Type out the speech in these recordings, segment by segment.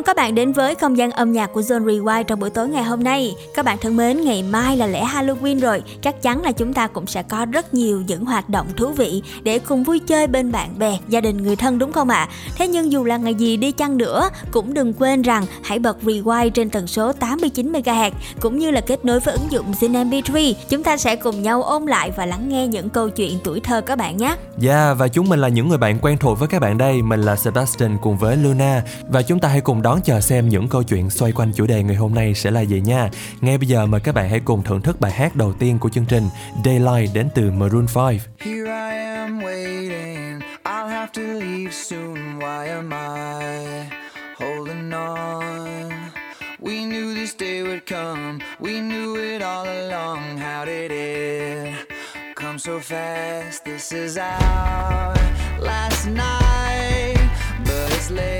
mừng các bạn đến với không gian âm nhạc của Zone Rewind trong buổi tối ngày hôm nay. Các bạn thân mến, ngày mai là lễ Halloween rồi, chắc chắn là chúng ta cũng sẽ có rất nhiều những hoạt động thú vị để cùng vui chơi bên bạn bè, gia đình, người thân đúng không ạ? À? Thế nhưng dù là ngày gì đi chăng nữa, cũng đừng quên rằng hãy bật Rewind trên tần số 89 MHz cũng như là kết nối với ứng dụng Zin MP3. Chúng ta sẽ cùng nhau ôn lại và lắng nghe những câu chuyện tuổi thơ các bạn nhé. Yeah, dạ, và chúng mình là những người bạn quen thuộc với các bạn đây. Mình là Sebastian cùng với Luna và chúng ta hãy cùng đón đón chờ xem những câu chuyện xoay quanh chủ đề ngày hôm nay sẽ là gì nha. Ngay bây giờ mời các bạn hãy cùng thưởng thức bài hát đầu tiên của chương trình Daylight đến từ Maroon 5. Here I am waiting, I'll have to leave soon, why am I holding on? We knew this day would come, we knew it all along, how did it come so fast? This is our last night, but it's late.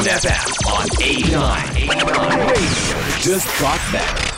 Zone FM on 89. 89. Radio just got better.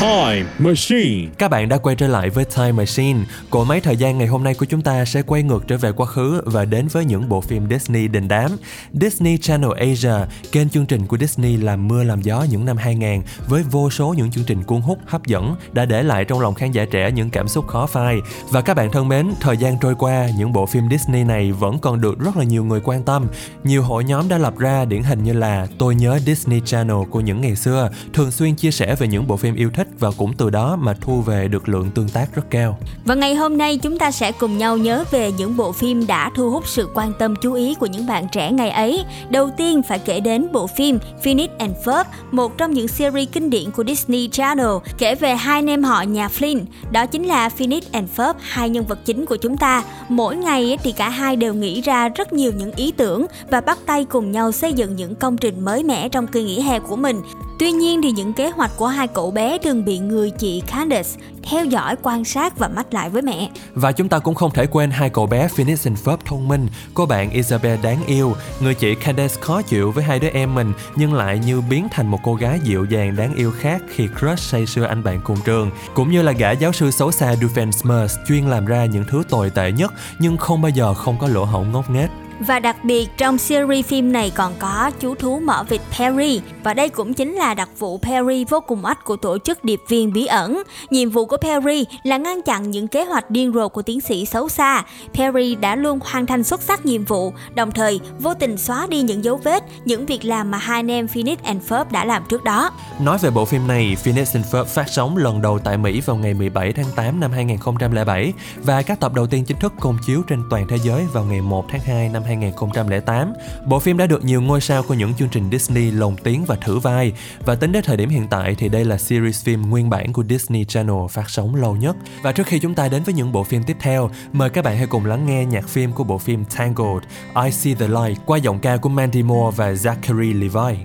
Time Machine. Các bạn đã quay trở lại với Time Machine. Cỗ máy thời gian ngày hôm nay của chúng ta sẽ quay ngược trở về quá khứ và đến với những bộ phim Disney đình đám. Disney Channel Asia, kênh chương trình của Disney làm mưa làm gió những năm 2000 với vô số những chương trình cuốn hút, hấp dẫn đã để lại trong lòng khán giả trẻ những cảm xúc khó phai. Và các bạn thân mến, thời gian trôi qua, những bộ phim Disney này vẫn còn được rất là nhiều người quan tâm. Nhiều hội nhóm đã lập ra điển hình như là Tôi nhớ Disney Channel của những ngày xưa, thường xuyên chia sẻ về những bộ phim yêu yêu thích và cũng từ đó mà thu về được lượng tương tác rất cao. Và ngày hôm nay chúng ta sẽ cùng nhau nhớ về những bộ phim đã thu hút sự quan tâm chú ý của những bạn trẻ ngày ấy. Đầu tiên phải kể đến bộ phim Phineas and Ferb, một trong những series kinh điển của Disney Channel, kể về hai anh em họ nhà Flynn. Đó chính là Phineas and Ferb, hai nhân vật chính của chúng ta. Mỗi ngày thì cả hai đều nghĩ ra rất nhiều những ý tưởng và bắt tay cùng nhau xây dựng những công trình mới mẻ trong kỳ nghỉ hè của mình. Tuy nhiên thì những kế hoạch của hai cậu bé thường bị người chị Candace theo dõi, quan sát và mách lại với mẹ. Và chúng ta cũng không thể quên hai cậu bé Phoenix and Ferb thông minh, cô bạn Isabel đáng yêu, người chị Candace khó chịu với hai đứa em mình nhưng lại như biến thành một cô gái dịu dàng đáng yêu khác khi crush say sưa anh bạn cùng trường, cũng như là gã giáo sư xấu xa Doofenshmirtz chuyên làm ra những thứ tồi tệ nhất nhưng không bao giờ không có lỗ hổng ngốc nghếch. Và đặc biệt trong series phim này còn có chú thú mỏ vịt Perry và đây cũng chính là đặc vụ Perry vô cùng ách của tổ chức điệp viên bí ẩn. Nhiệm vụ của Perry là ngăn chặn những kế hoạch điên rồ của tiến sĩ xấu xa. Perry đã luôn hoàn thành xuất sắc nhiệm vụ, đồng thời vô tình xóa đi những dấu vết, những việc làm mà hai anh em Phoenix and Ferb đã làm trước đó. Nói về bộ phim này, Phoenix and Ferb phát sóng lần đầu tại Mỹ vào ngày 17 tháng 8 năm 2007 và các tập đầu tiên chính thức công chiếu trên toàn thế giới vào ngày 1 tháng 2 năm 2008. Bộ phim đã được nhiều ngôi sao của những chương trình Disney lồng tiếng và thử vai và tính đến thời điểm hiện tại thì đây là series phim nguyên bản của Disney Channel phát sóng lâu nhất. Và trước khi chúng ta đến với những bộ phim tiếp theo, mời các bạn hãy cùng lắng nghe nhạc phim của bộ phim Tangled, I See the Light qua giọng ca của Mandy Moore và Zachary Levi.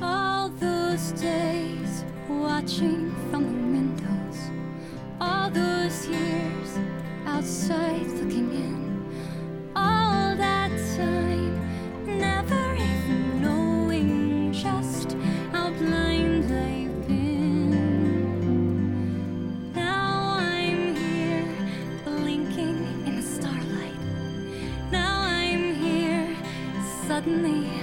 All those days watching suddenly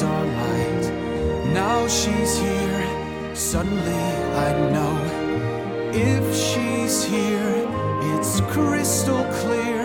starlight. Now she's here, suddenly I know. If she's here, it's crystal clear.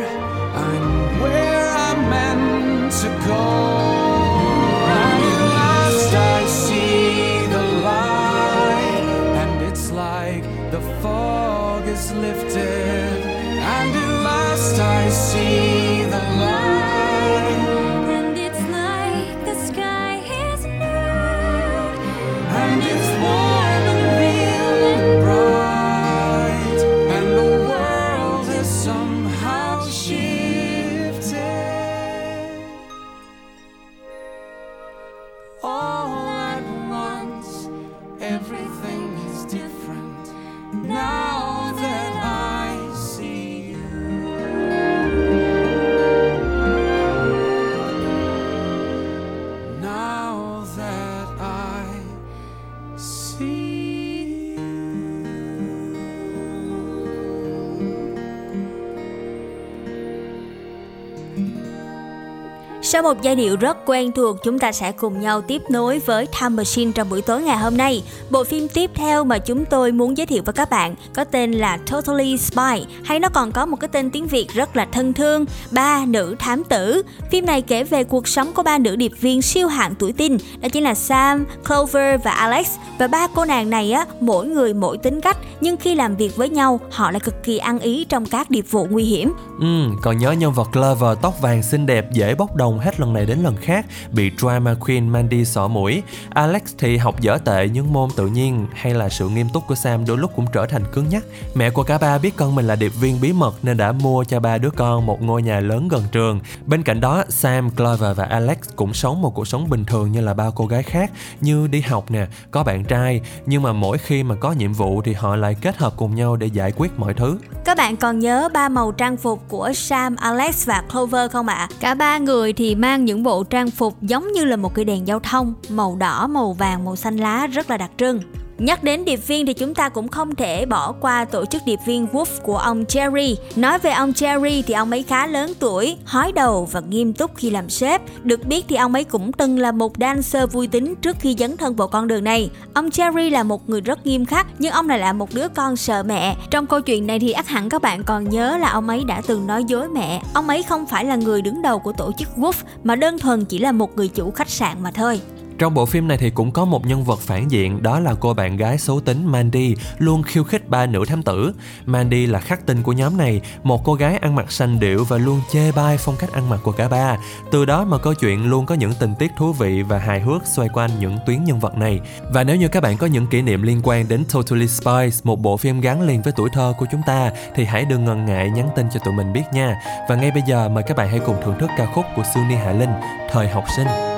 Một giai điệu rất quen thuộc, chúng ta sẽ cùng nhau tiếp nối với Time Machine trong buổi tối ngày hôm nay. Bộ phim tiếp theo mà chúng tôi muốn giới thiệu với các bạn có tên là Totally Spy, hay nó còn có một cái tên tiếng Việt rất là thân thương, Ba nữ thám tử. Phim này kể về cuộc sống của ba nữ điệp viên siêu hạng tuổi teen, đó chính là Sam, Clover và Alex. Và ba cô nàng này á, mỗi người mỗi tính cách, nhưng khi làm việc với nhau, họ lại cực kỳ ăn ý trong các điệp vụ nguy hiểm. Ừ, còn nhớ nhân vật Clover tóc vàng xinh đẹp dễ bốc đồng hết lần này đến lần khác bị drama queen Mandy xỏ mũi. Alex thì học dở tệ những môn tự nhiên hay là sự nghiêm túc của Sam đôi lúc cũng trở thành cứng nhắc. Mẹ của cả ba biết con mình là điệp viên bí mật nên đã mua cho ba đứa con một ngôi nhà lớn gần trường. Bên cạnh đó, Sam, Clover và Alex cũng sống một cuộc sống bình thường như là bao cô gái khác như đi học nè, có bạn trai nhưng mà mỗi khi mà có nhiệm vụ thì họ lại kết hợp cùng nhau để giải quyết mọi thứ. Các bạn còn nhớ ba màu trang phục của Sam, Alex và Clover không ạ? Cả ba người thì mang những bộ trang phục giống như là một cây đèn giao thông, màu đỏ, màu vàng, màu xanh lá rất là đặc trưng. Nhắc đến điệp viên thì chúng ta cũng không thể bỏ qua tổ chức điệp viên Wolf của ông Jerry. Nói về ông Jerry thì ông ấy khá lớn tuổi, hói đầu và nghiêm túc khi làm sếp. Được biết thì ông ấy cũng từng là một dancer vui tính trước khi dấn thân vào con đường này. Ông Jerry là một người rất nghiêm khắc nhưng ông lại là một đứa con sợ mẹ. Trong câu chuyện này thì ắt hẳn các bạn còn nhớ là ông ấy đã từng nói dối mẹ. Ông ấy không phải là người đứng đầu của tổ chức Wolf mà đơn thuần chỉ là một người chủ khách sạn mà thôi. Trong bộ phim này thì cũng có một nhân vật phản diện đó là cô bạn gái xấu tính Mandy luôn khiêu khích ba nữ thám tử. Mandy là khắc tinh của nhóm này, một cô gái ăn mặc sanh điệu và luôn chê bai phong cách ăn mặc của cả ba. Từ đó mà câu chuyện luôn có những tình tiết thú vị và hài hước xoay quanh những tuyến nhân vật này. Và nếu như các bạn có những kỷ niệm liên quan đến Totally Spies, một bộ phim gắn liền với tuổi thơ của chúng ta thì hãy đừng ngần ngại nhắn tin cho tụi mình biết nha. Và ngay bây giờ mời các bạn hãy cùng thưởng thức ca khúc của Suni Hạ Linh, Thời học sinh.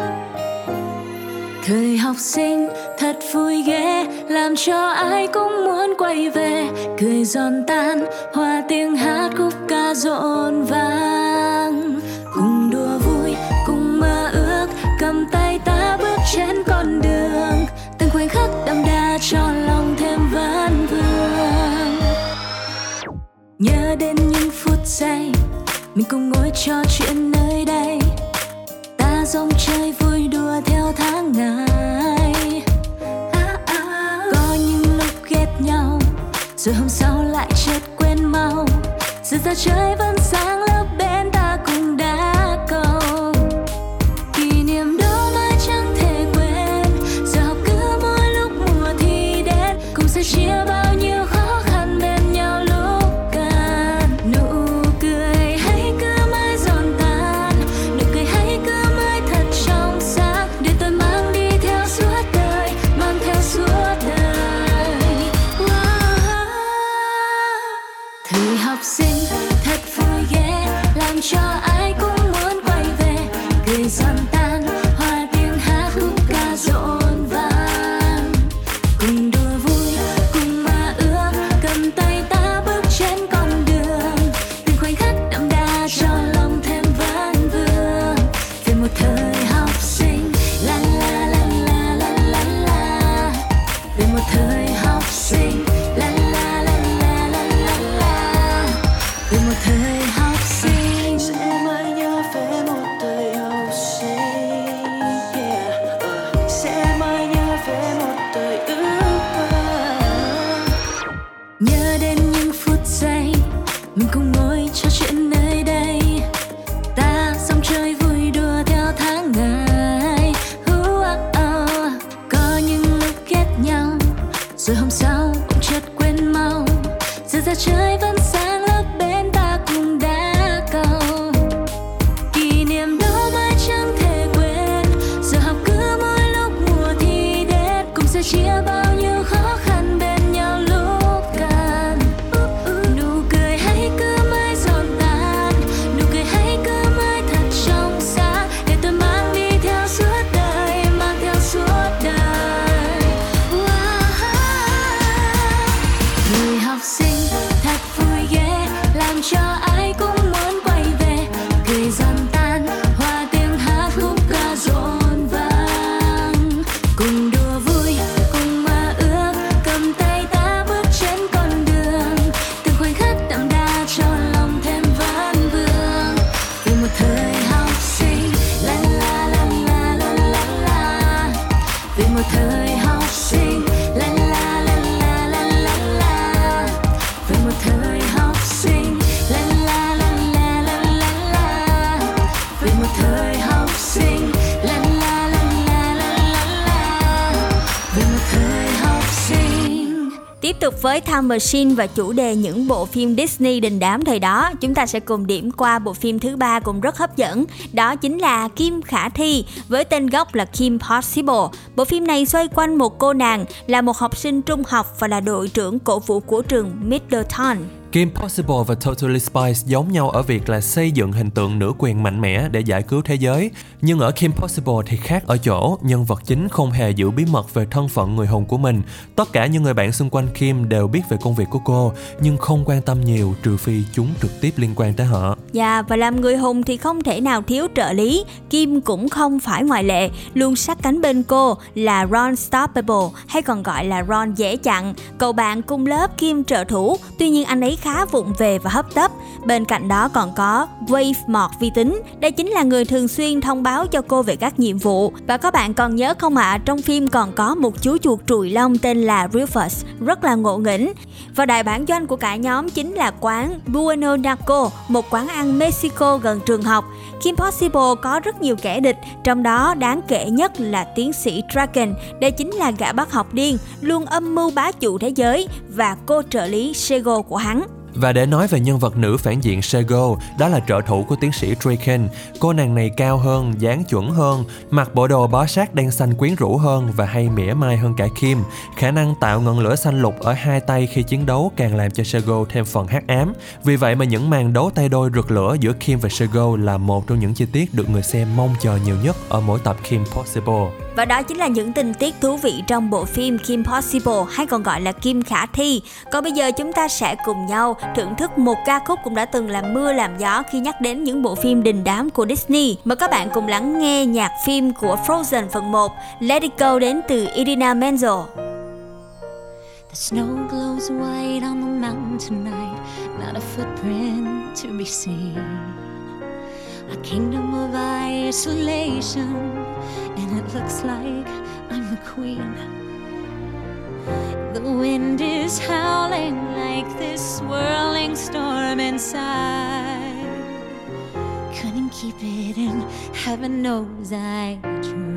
Thời học sinh thật vui ghê, Làm cho ai cũng muốn quay về. Cười giòn tan, Hòa tiếng hát khúc ca rộn vang. Cùng đùa vui, Cùng mơ ước, Cầm tay ta bước trên con đường. Từng khoảnh khắc đậm đà cho lòng thêm vấn vương. Nhớ đến những phút giây, Mình cùng ngồi trò chuyện nơi đây dòng chơi vui đùa theo tháng ngày à, à, à. có những lúc ghét nhau rồi hôm sau lại chợt quên mau sự ra trời vẫn sáng lên Thời học sinh thật vui ghê làm cho anh Time Machine và chủ đề những bộ phim Disney đình đám thời đó, chúng ta sẽ cùng điểm qua bộ phim thứ ba cũng rất hấp dẫn, đó chính là Kim Khả Thi với tên gốc là Kim Possible. Bộ phim này xoay quanh một cô nàng là một học sinh trung học và là đội trưởng cổ vũ của trường Middleton. Kim Possible và Totally Spice giống nhau ở việc là xây dựng hình tượng nữ quyền mạnh mẽ để giải cứu thế giới. Nhưng ở Kim Possible thì khác ở chỗ, nhân vật chính không hề giữ bí mật về thân phận người hùng của mình. Tất cả những người bạn xung quanh Kim đều biết về công việc của cô, nhưng không quan tâm nhiều trừ phi chúng trực tiếp liên quan tới họ. Dạ, và làm người hùng thì không thể nào thiếu trợ lý, Kim cũng không phải ngoại lệ, luôn sát cánh bên cô là Ron Stoppable hay còn gọi là Ron dễ chặn, cậu bạn cùng lớp Kim trợ thủ, tuy nhiên anh ấy khá khá vụng về và hấp tấp. Bên cạnh đó còn có Wave Mọt vi tính, đây chính là người thường xuyên thông báo cho cô về các nhiệm vụ. Và các bạn còn nhớ không ạ, à, trong phim còn có một chú chuột trùi lông tên là Rufus, rất là ngộ nghĩnh. Và đại bản doanh của cả nhóm chính là quán Bueno Naco, một quán ăn Mexico gần trường học. Kim Possible có rất nhiều kẻ địch, trong đó đáng kể nhất là tiến sĩ Dragon, đây chính là gã bác học điên, luôn âm mưu bá chủ thế giới và cô trợ lý Sego của hắn. Và để nói về nhân vật nữ phản diện Sego, đó là trợ thủ của tiến sĩ Draken. Cô nàng này cao hơn, dáng chuẩn hơn, mặc bộ đồ bó sát đen xanh quyến rũ hơn và hay mỉa mai hơn cả Kim. Khả năng tạo ngọn lửa xanh lục ở hai tay khi chiến đấu càng làm cho Sego thêm phần hắc ám. Vì vậy mà những màn đấu tay đôi rực lửa giữa Kim và Sego là một trong những chi tiết được người xem mong chờ nhiều nhất ở mỗi tập Kim Possible. Và đó chính là những tình tiết thú vị trong bộ phim Kim Possible hay còn gọi là Kim Khả Thi. Còn bây giờ chúng ta sẽ cùng nhau thưởng thức một ca khúc cũng đã từng làm mưa làm gió khi nhắc đến những bộ phim đình đám của Disney. Mời các bạn cùng lắng nghe nhạc phim của Frozen phần 1 Let It Go đến từ Idina Menzel. The snow glows white on the mountain tonight, not a footprint to be seen. A kingdom of isolation, and it looks like I'm the queen. The wind is howling like this swirling storm inside. Couldn't keep it in, heaven knows I tried.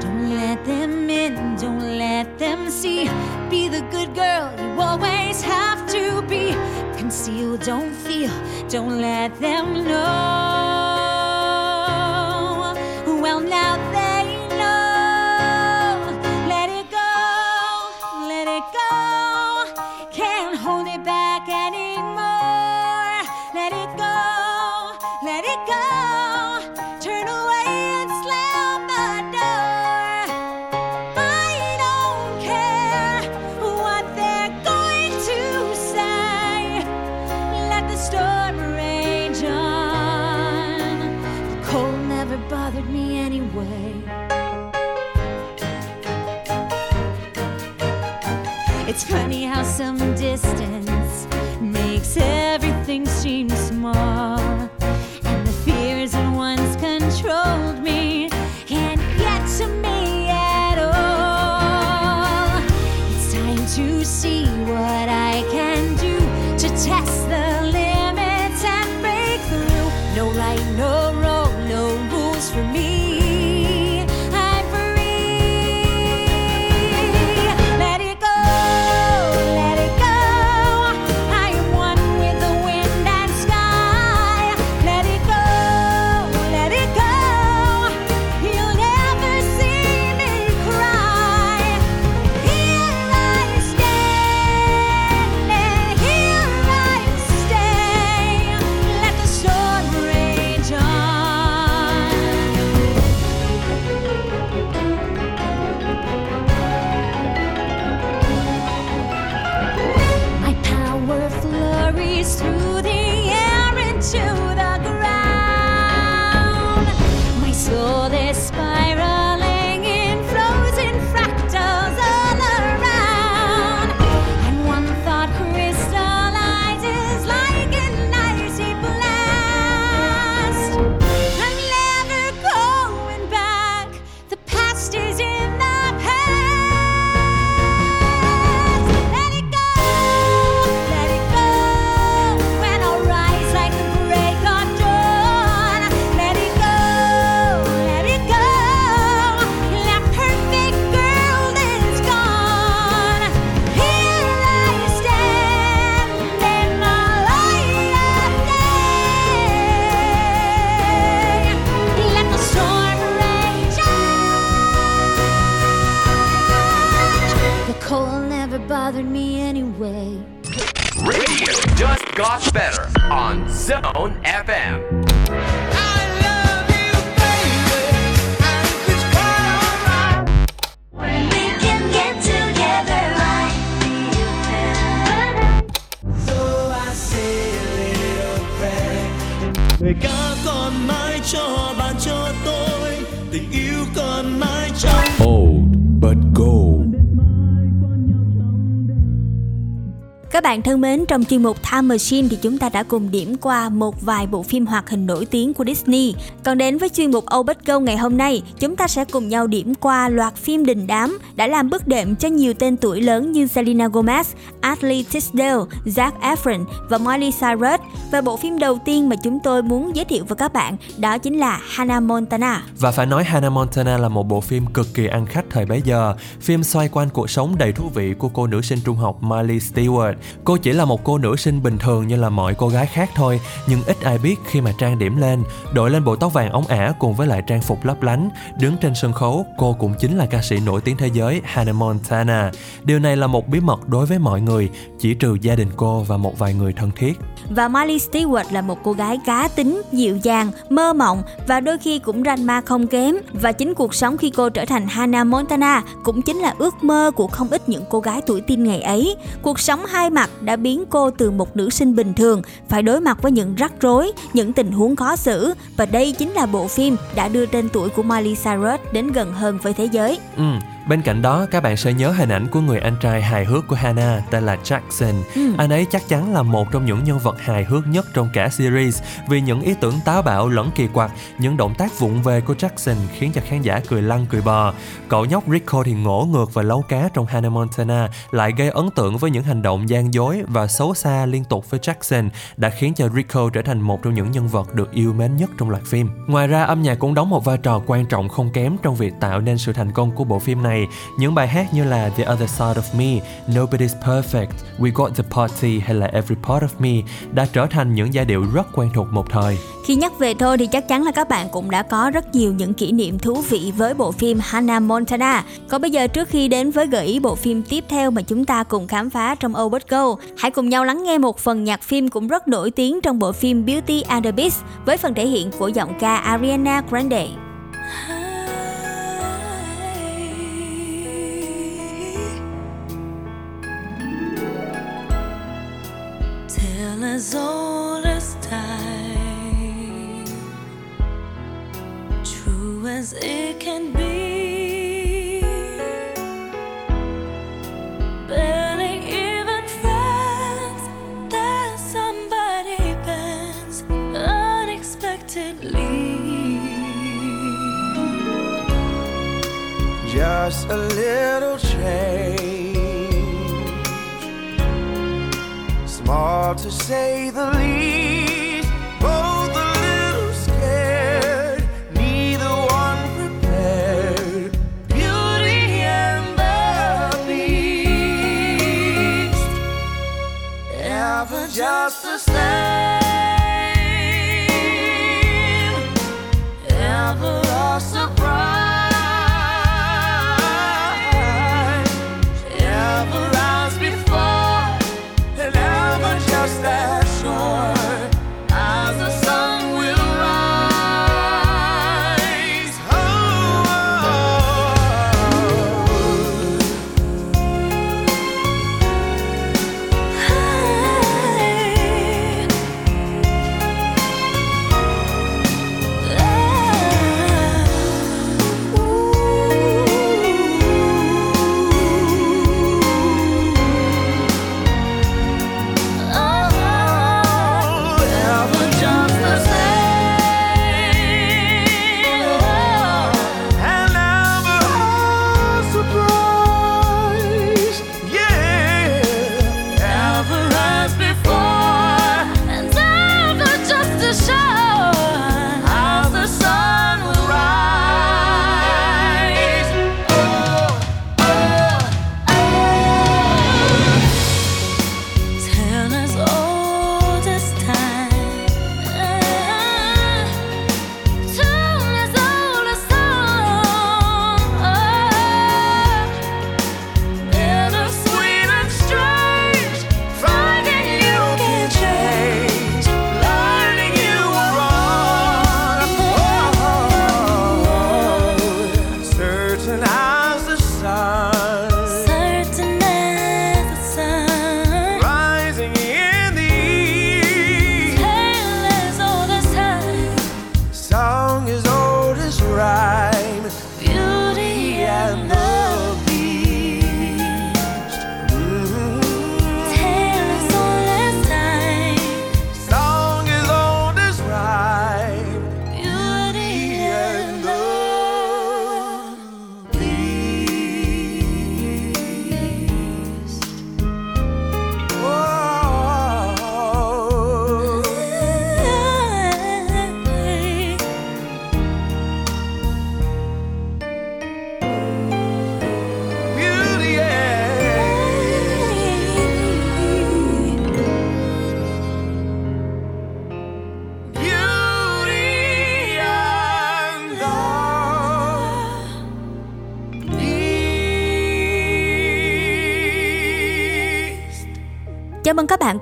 Don't let them in, don't let them see. Be the good girl you always have. Conceal, don't feel, don't let them know. Never bothered me anyway. Radio just got better on Zone FM. When we can get together, I feel better. Người ca còn mãi cho bạn cho tôi tình yêu còn mãi trong Old but gold. Các bạn thân mến, trong chuyên mục Time Machine thì chúng ta đã cùng điểm qua một vài bộ phim hoạt hình nổi tiếng của Disney. Còn đến với chuyên mục Âu Bất Câu ngày hôm nay, chúng ta sẽ cùng nhau điểm qua loạt phim đình đám đã làm bước đệm cho nhiều tên tuổi lớn như Selena Gomez, Ashley Tisdale, Zac Efron và Miley Cyrus. Và bộ phim đầu tiên mà chúng tôi muốn giới thiệu với các bạn đó chính là Hannah Montana. Và phải nói Hannah Montana là một bộ phim cực kỳ ăn khách thời bấy giờ. Phim xoay quanh cuộc sống đầy thú vị của cô nữ sinh trung học Miley Stewart. Cô chỉ là một cô nữ sinh bình thường như là mọi cô gái khác thôi, nhưng ít ai biết khi mà trang điểm lên, đội lên bộ tóc vàng ống ả cùng với lại trang phục lấp lánh, đứng trên sân khấu, cô cũng chính là ca sĩ nổi tiếng thế giới Hannah Montana. Điều này là một bí mật đối với mọi người, chỉ trừ gia đình cô và một vài người thân thiết. Và Miley Stewart là một cô gái cá tính, dịu dàng, mơ mộng và đôi khi cũng ranh ma không kém. Và chính cuộc sống khi cô trở thành Hannah Montana cũng chính là ước mơ của không ít những cô gái tuổi teen ngày ấy. Cuộc sống hai mặt đã biến cô từ một nữ sinh bình thường phải đối mặt với những rắc rối, những tình huống khó xử. Và đây chính là bộ phim đã đưa tên tuổi của Miley Cyrus đến gần hơn với thế giới. Ừ, bên cạnh đó các bạn sẽ nhớ hình ảnh của người anh trai hài hước của Hannah tên là Jackson. Anh ấy chắc chắn là một trong những nhân vật hài hước nhất trong cả series vì những ý tưởng táo bạo lẫn kỳ quặc, những động tác vụng về của Jackson khiến cho khán giả cười lăn cười bò. Cậu nhóc Rico thì ngổ ngược và lâu cá trong Hannah Montana lại gây ấn tượng với những hành động gian dối và xấu xa liên tục với Jackson đã khiến cho Rico trở thành một trong những nhân vật được yêu mến nhất trong loạt phim. Ngoài ra âm nhạc cũng đóng một vai trò quan trọng không kém trong việc tạo nên sự thành công của bộ phim này. Những bài hát như là The Other Side of Me, Nobody's Perfect, We Got the Party hay là Every Part of Me đã trở thành những giai điệu rất quen thuộc một thời. Khi nhắc về thôi thì chắc chắn là các bạn cũng đã có rất nhiều những kỷ niệm thú vị với bộ phim Hannah Montana. Còn bây giờ trước khi đến với gợi ý bộ phim tiếp theo mà chúng ta cùng khám phá trong Obert Go, hãy cùng nhau lắng nghe một phần nhạc phim cũng rất nổi tiếng trong bộ phim Beauty and the Beast với phần thể hiện của giọng ca Ariana Grande. As old as time, true as it can be. Even friends, that somebody bends unexpectedly. just a little To say the least,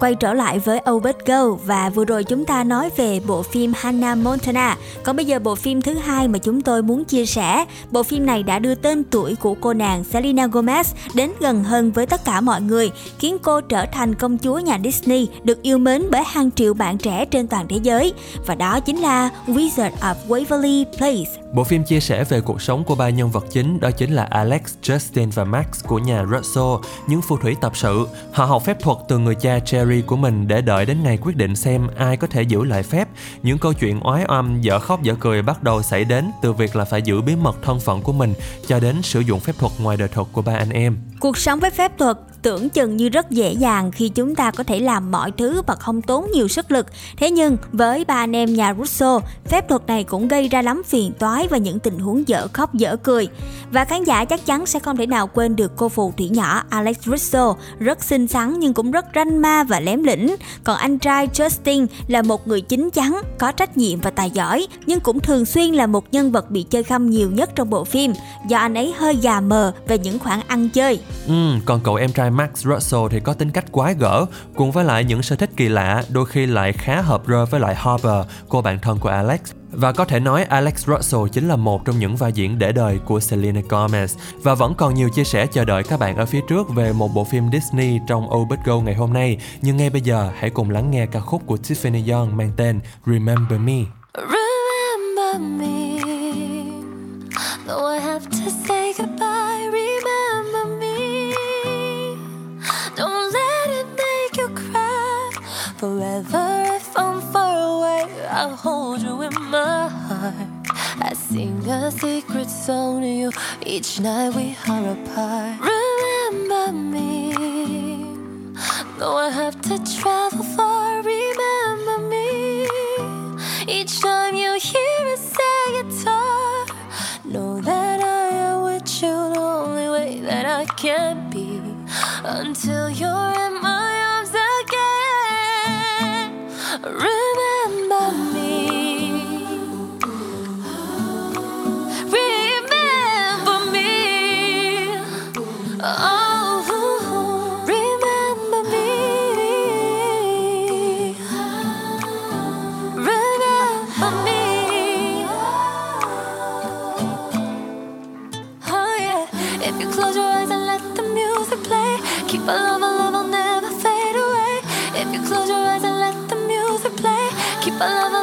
quay trở lại với Obert Go và vừa rồi chúng ta nói về bộ phim Hannah Montana. Còn bây giờ bộ phim thứ hai mà chúng tôi muốn chia sẻ, bộ phim này đã đưa tên tuổi của cô nàng Selena Gomez đến gần hơn với tất cả mọi người, khiến cô trở thành công chúa nhà Disney được yêu mến bởi hàng triệu bạn trẻ trên toàn thế giới. Và đó chính là Wizard of Waverly Place. Bộ phim chia sẻ về cuộc sống của ba nhân vật chính đó chính là Alex, Justin và Max của nhà Russell, những phù thủy tập sự. Họ học phép thuật từ người cha Jerry. Cherry của mình để đợi đến ngày quyết định xem ai có thể giữ lại phép. Những câu chuyện oái oăm, dở khóc dở cười bắt đầu xảy đến từ việc là phải giữ bí mật thân phận của mình cho đến sử dụng phép thuật ngoài đời thực của ba anh em. Cuộc sống với phép thuật tưởng chừng như rất dễ dàng khi chúng ta có thể làm mọi thứ và không tốn nhiều sức lực. Thế nhưng với ba anh em nhà Russo, phép thuật này cũng gây ra lắm phiền toái và những tình huống dở khóc dở cười. Và khán giả chắc chắn sẽ không thể nào quên được cô phù thủy nhỏ Alex Russo, rất xinh xắn nhưng cũng rất ranh ma và lém lĩnh. Còn anh trai Justin là một người chín chắn, có trách nhiệm và tài giỏi, nhưng cũng thường xuyên là một nhân vật bị chơi khăm nhiều nhất trong bộ phim, do anh ấy hơi gà mờ về những khoản ăn chơi. Ừ, còn cậu em trai Max Russell thì có tính cách quái gở, cùng với lại những sở thích kỳ lạ, đôi khi lại khá hợp rơ với lại Harper, cô bạn thân của Alex. Và có thể nói Alex Russell chính là một trong những vai diễn để đời của Selena Gomez và vẫn còn nhiều chia sẻ chờ đợi các bạn ở phía trước về một bộ phim Disney trong Obit Go ngày hôm nay. Nhưng ngay bây giờ, hãy cùng lắng nghe ca khúc của Tiffany Young mang tên Remember Me. I'll hold you in my heart. I sing a secret song to you each night we are apart. Remember me, though I have to travel far. Remember me. Each time you hear us say guitar, know that I am with you the only way that I can be until you're in my arms again. Love, love will never fade away. If you close your eyes and let the music play, keep a love,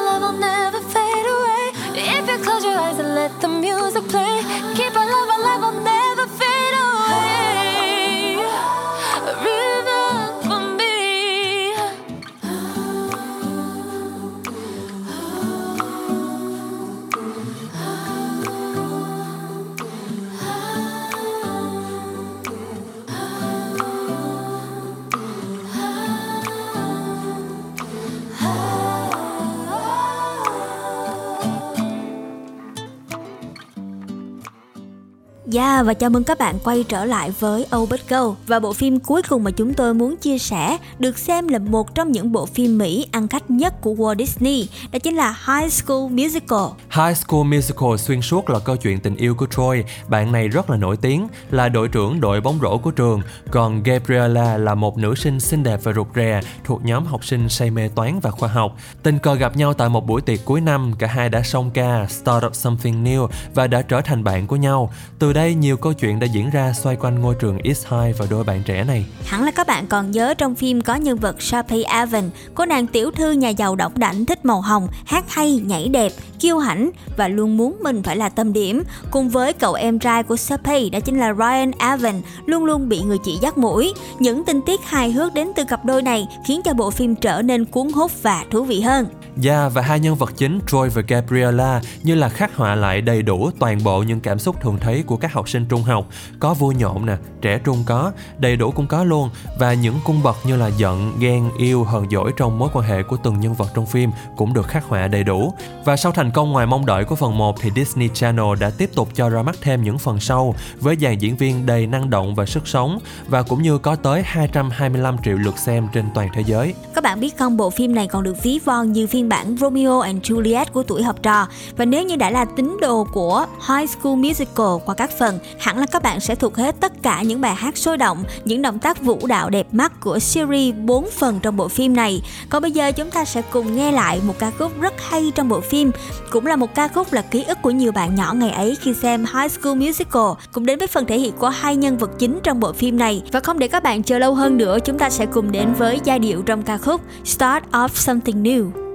Ya, Và chào mừng các bạn quay trở lại với Obit Go Và bộ phim cuối cùng mà chúng tôi muốn chia sẻ được xem là một trong những bộ phim Mỹ ăn khách nhất của Walt Disney Đó chính là High School Musical High School Musical xuyên suốt là câu chuyện tình yêu của Troy. Bạn này rất là nổi tiếng, là đội trưởng đội bóng rổ của trường. Còn Gabriella là một nữ sinh xinh đẹp và rụt rè thuộc nhóm học sinh say mê toán và khoa học. Tình cờ gặp nhau tại một buổi tiệc cuối năm, cả hai đã song ca Start Up Something New và đã trở thành bạn của nhau. Từ đây nhiều nhiều câu chuyện đã diễn ra xoay quanh ngôi trường East High và đôi bạn trẻ này. Hẳn là các bạn còn nhớ trong phim có nhân vật Sophie Avon, cô nàng tiểu thư nhà giàu độc đảnh thích màu hồng, hát hay, nhảy đẹp, kiêu hãnh và luôn muốn mình phải là tâm điểm. Cùng với cậu em trai của sophie đó chính là Ryan Avon, luôn luôn bị người chị dắt mũi. Những tình tiết hài hước đến từ cặp đôi này khiến cho bộ phim trở nên cuốn hút và thú vị hơn. Yeah, và hai nhân vật chính Troy và Gabriella như là khắc họa lại đầy đủ toàn bộ những cảm xúc thường thấy của các học sinh trung học. Có vui nhộn nè, trẻ trung có, đầy đủ cũng có luôn. Và những cung bậc như là giận, ghen, yêu, hờn dỗi trong mối quan hệ của từng nhân vật trong phim cũng được khắc họa đầy đủ. Và sau thành công ngoài mong đợi của phần 1 thì Disney Channel đã tiếp tục cho ra mắt thêm những phần sau với dàn diễn viên đầy năng động và sức sống và cũng như có tới 225 triệu lượt xem trên toàn thế giới. Các bạn biết không, bộ phim này còn được ví von như phim phiên bản Romeo and Juliet của tuổi học trò. Và nếu như đã là tín đồ của High School Musical qua các phần, hẳn là các bạn sẽ thuộc hết tất cả những bài hát sôi động, những động tác vũ đạo đẹp mắt của series 4 phần trong bộ phim này. Còn bây giờ chúng ta sẽ cùng nghe lại một ca khúc rất hay trong bộ phim, cũng là một ca khúc là ký ức của nhiều bạn nhỏ ngày ấy khi xem High School Musical, cũng đến với phần thể hiện của hai nhân vật chính trong bộ phim này. Và không để các bạn chờ lâu hơn nữa, chúng ta sẽ cùng đến với giai điệu trong ca khúc Start of Something New.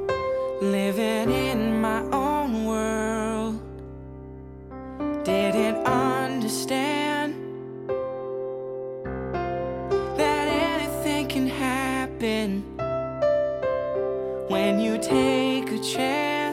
Living in my own world. Didn't understand that anything can happen when you take a chance.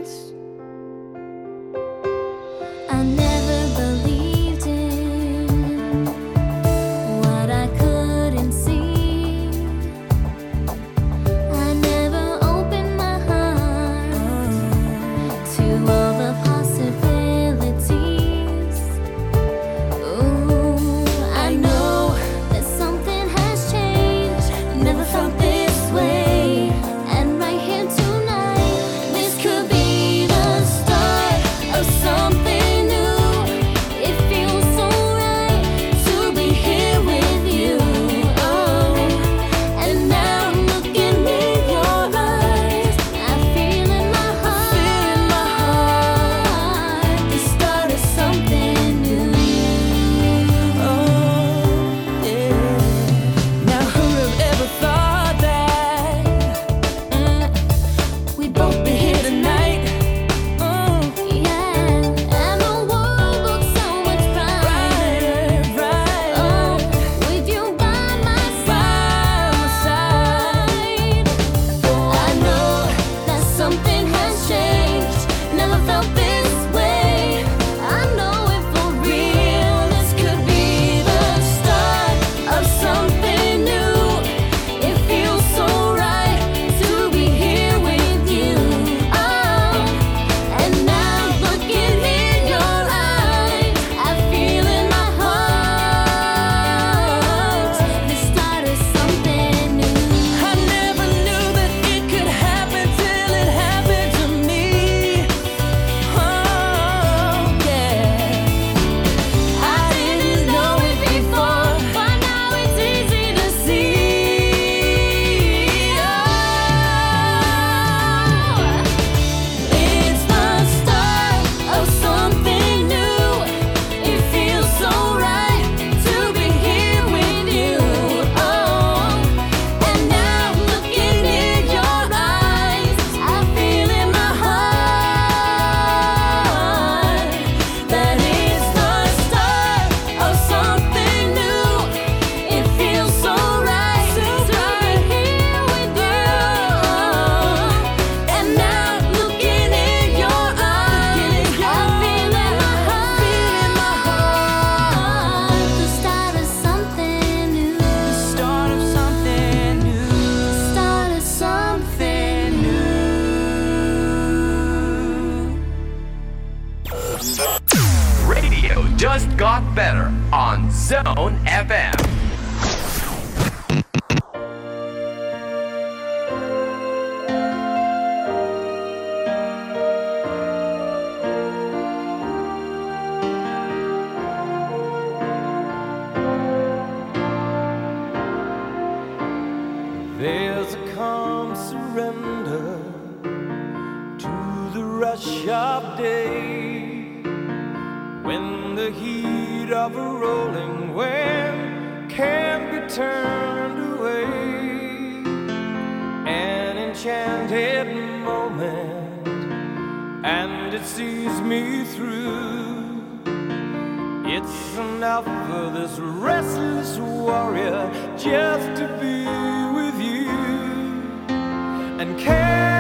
There's a calm surrender to the rush of day when the heat of a rolling wave can be turned away. An enchanted moment, and it sees me through. It's enough for this restless warrior just to And can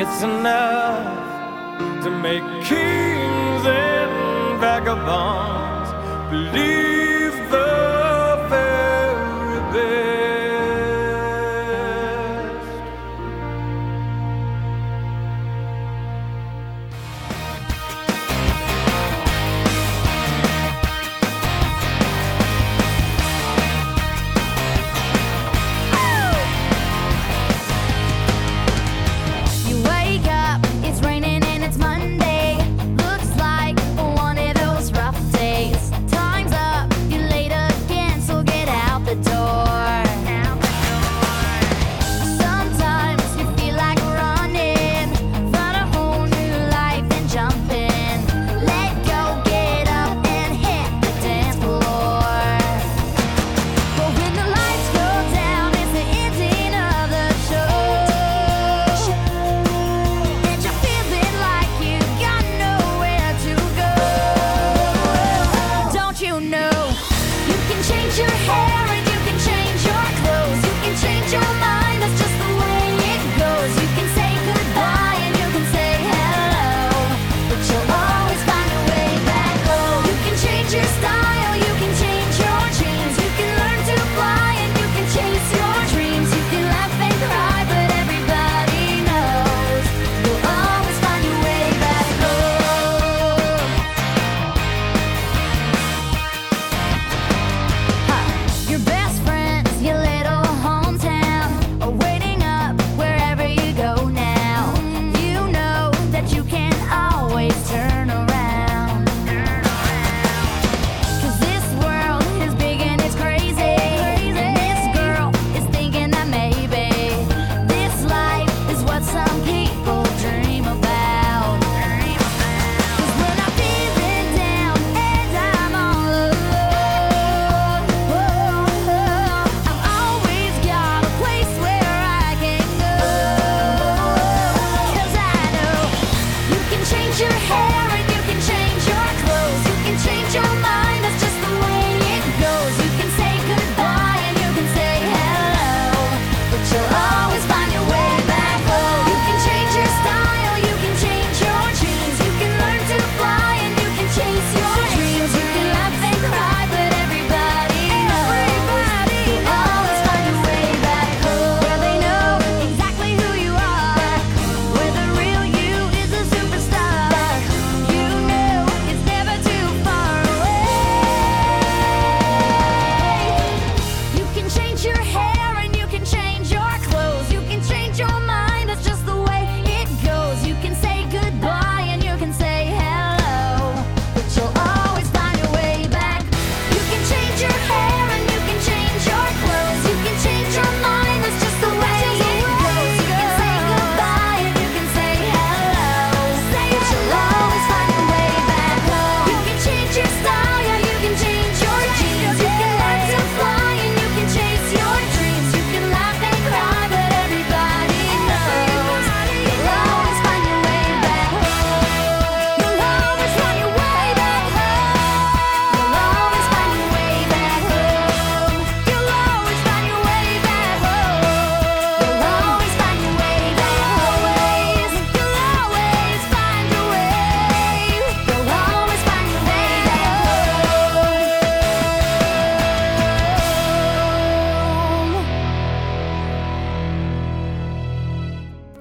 it's enough to make kings and vagabonds believe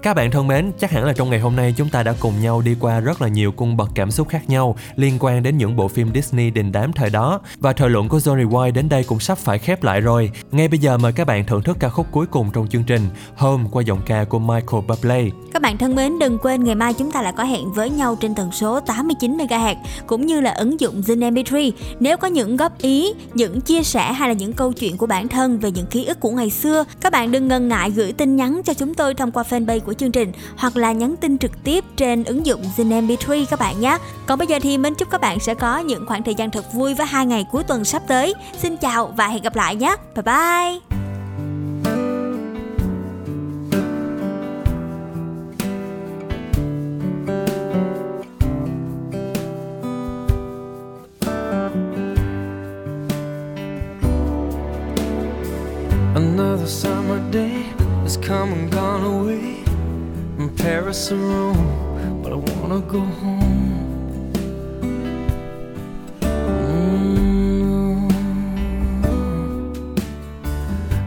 Các bạn thân mến, chắc hẳn là trong ngày hôm nay chúng ta đã cùng nhau đi qua rất là nhiều cung bậc cảm xúc khác nhau liên quan đến những bộ phim Disney đình đám thời đó và thời lượng của Johnny White đến đây cũng sắp phải khép lại rồi. Ngay bây giờ mời các bạn thưởng thức ca khúc cuối cùng trong chương trình Home qua giọng ca của Michael Bublé. Các bạn thân mến, đừng quên ngày mai chúng ta lại có hẹn với nhau trên tần số 89 MHz cũng như là ứng dụng Zin MP3. Nếu có những góp ý, những chia sẻ hay là những câu chuyện của bản thân về những ký ức của ngày xưa, các bạn đừng ngần ngại gửi tin nhắn cho chúng tôi thông qua fanpage của chương trình hoặc là nhắn tin trực tiếp trên ứng dụng Zin MP3 các bạn nhé. Còn bây giờ thì mình chúc các bạn sẽ có những khoảng thời gian thật vui với hai ngày cuối tuần sắp tới. Xin chào và hẹn gặp lại nhé. Bye bye. Another summer day has come and gone away Paris or Rome, but I wanna go home. Mm.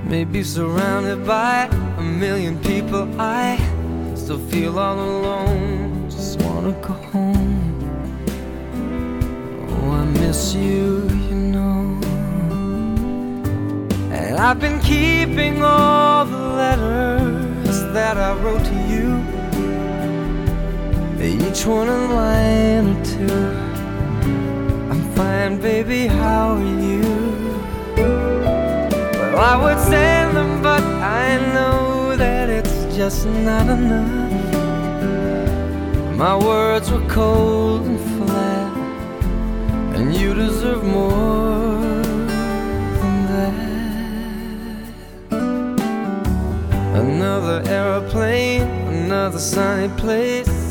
Maybe surrounded by a million people, I still feel all alone. Just wanna go home. Oh, I miss you, you know. And I've been keeping all the letters that I wrote to you. Each one a line or two. I'm fine, baby, how are you? Well, I would send them, but I know that it's just not enough. My words were cold and flat, and you deserve more than that. Another aeroplane, another sunny place.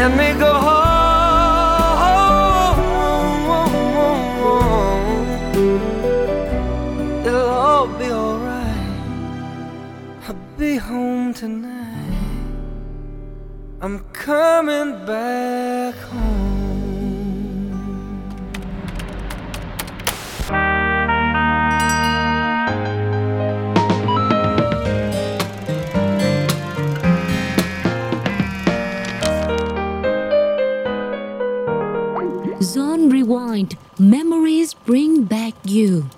Let me go home. It'll all be alright. I'll be home tonight. I'm coming back. memories bring back you.